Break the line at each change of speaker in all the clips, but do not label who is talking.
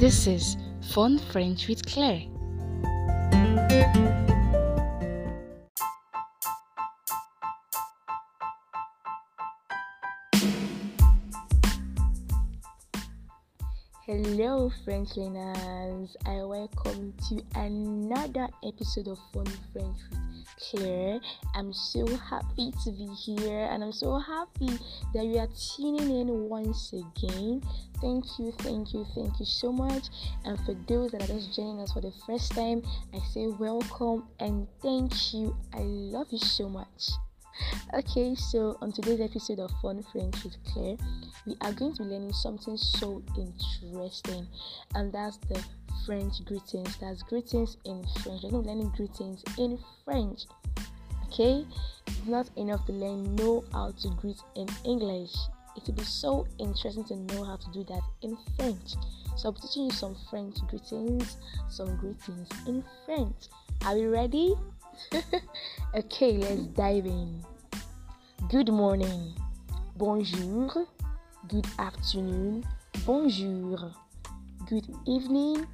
This is Fun French with Claire. Hello, French learners. I welcome to another episode of Fun French with I'm so happy to be here and I'm so happy that you are tuning in once again. Thank you, thank you, thank you so much. And for those that are just joining us for the first time, I say welcome and thank you. I love you so much. Okay, so on today's episode of Fun French with Claire, we are going to be learning something so interesting, and that's the French greetings. That's greetings in French. We're going to be learning greetings in French. Okay, it's not enough to learn know how to greet in English. It will be so interesting to know how to do that in French. So I'll be teaching you some French greetings, some greetings in French. Are we ready? okay, let's dive in. Good morning. Bonjour. Good afternoon. Bonjour. Good evening.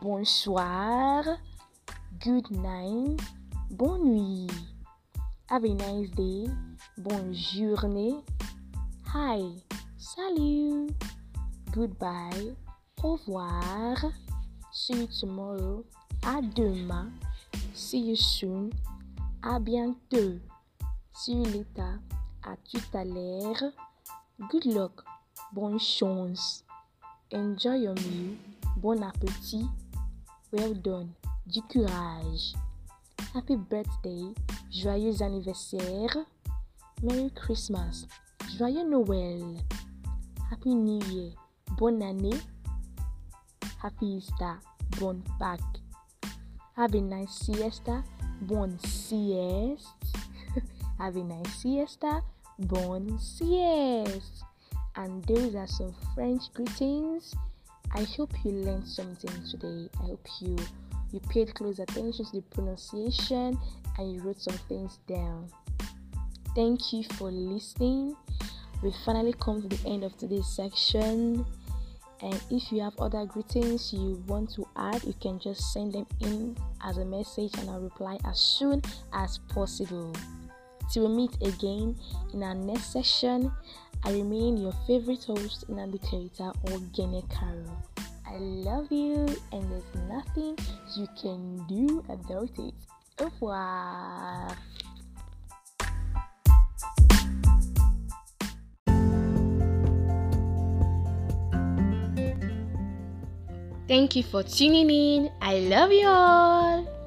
Bonsoir. Good night. Bonne nuit. Have a nice day. Bonne journée. Hi. Salut. Goodbye. Au revoir. See you tomorrow. À demain. See you soon. À bientôt. You later. À tout à l'heure. Good luck. Bonne chance. Enjoy your meal. Bon appétit. Well done. Du courage. Happy birthday. Joyeux anniversaire. Merry Christmas. Joyeux Noël. Happy New Year. Bonne année. Happy Easter. Bonne Pâques. Have a nice siesta. Bonne sieste. Have a nice siesta. Bon sieste. And those are some French greetings. I hope you learned something today. I hope you you paid close attention to the pronunciation and you wrote some things down. Thank you for listening. We finally come to the end of today's section. And if you have other greetings you want to add, you can just send them in as a message and I'll reply as soon as possible. Till we meet again in our next session, I remain your favorite host, Nandi Clarita or Gene Caro. I love you and there's nothing you can do about it. Au revoir. Thank you for tuning in. I love you all.